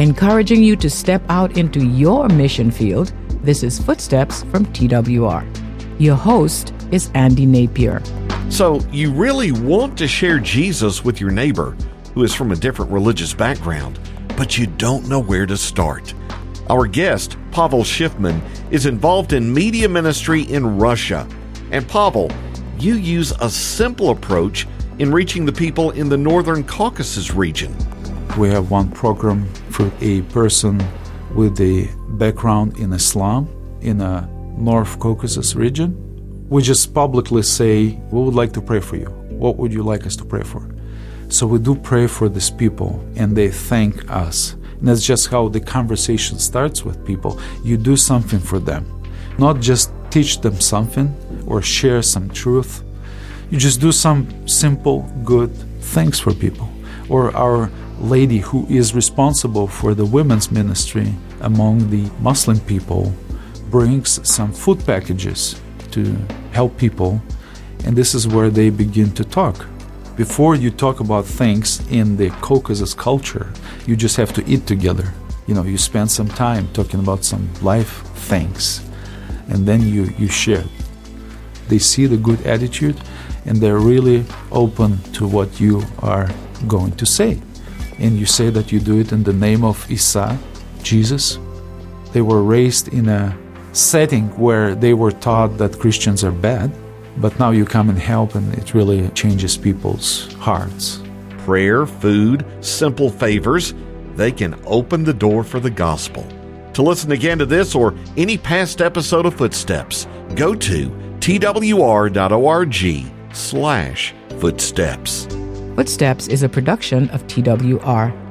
Encouraging you to step out into your mission field, this is Footsteps from TWR. Your host is Andy Napier. So, you really want to share Jesus with your neighbor who is from a different religious background, but you don't know where to start. Our guest, Pavel Shifman, is involved in media ministry in Russia. And Pavel, you use a simple approach in reaching the people in the Northern Caucasus region. We have one program for a person with a background in Islam in a North Caucasus region. We just publicly say, We would like to pray for you. What would you like us to pray for? So we do pray for these people and they thank us. And that's just how the conversation starts with people. You do something for them, not just teach them something or share some truth. You just do some simple, good things for people. Or our lady who is responsible for the women's ministry among the Muslim people brings some food packages to help people, and this is where they begin to talk. Before you talk about things in the Caucasus culture, you just have to eat together. You know, you spend some time talking about some life things, and then you, you share. They see the good attitude, and they're really open to what you are going to say and you say that you do it in the name of Isa, Jesus. They were raised in a setting where they were taught that Christians are bad, but now you come and help, and it really changes people's hearts. Prayer, food, simple favors, they can open the door for the gospel. To listen again to this or any past episode of Footsteps, go to twr.org slash footsteps. Footsteps is a production of TWR